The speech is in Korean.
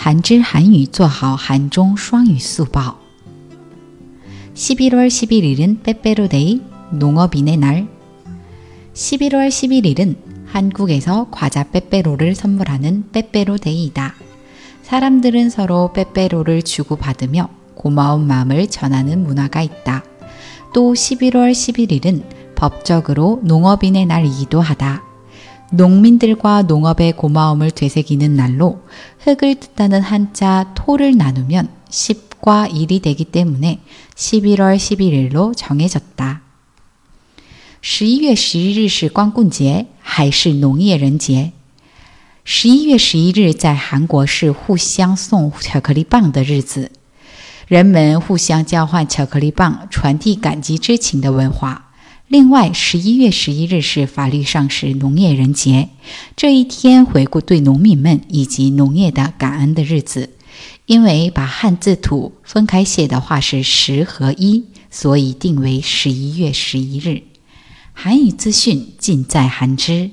한知한유做好한중双语速报 11월 11일은 빼빼로데이 농업인의 날 11월 11일은 한국에서 과자 빼빼로를 선물하는 빼빼로데이다. 사람들은 서로 빼빼로를 주고받으며 고마운 마음을 전하는 문화가 있다. 또 11월 11일은 법적으로 농업인의 날이기도 하다. 농민들과 농업의 고마움을 되새기는 날로 흙을 뜻하는 한자 토를 나누면 10과 1이 되기 때문에 11월 11일로 정해졌다. 11月11日是光棍节还是农业人节？十一月十一日在韩国是互相送巧克力棒的日子，人们互相交换巧克力棒，传递感激之情的文化。 另外，十一月十一日是法律上是农业人节，这一天回顾对农民们以及农业的感恩的日子。因为把汉字“土”分开写的话是“十”和“一”，所以定为十一月十一日。韩语资讯尽在韩知。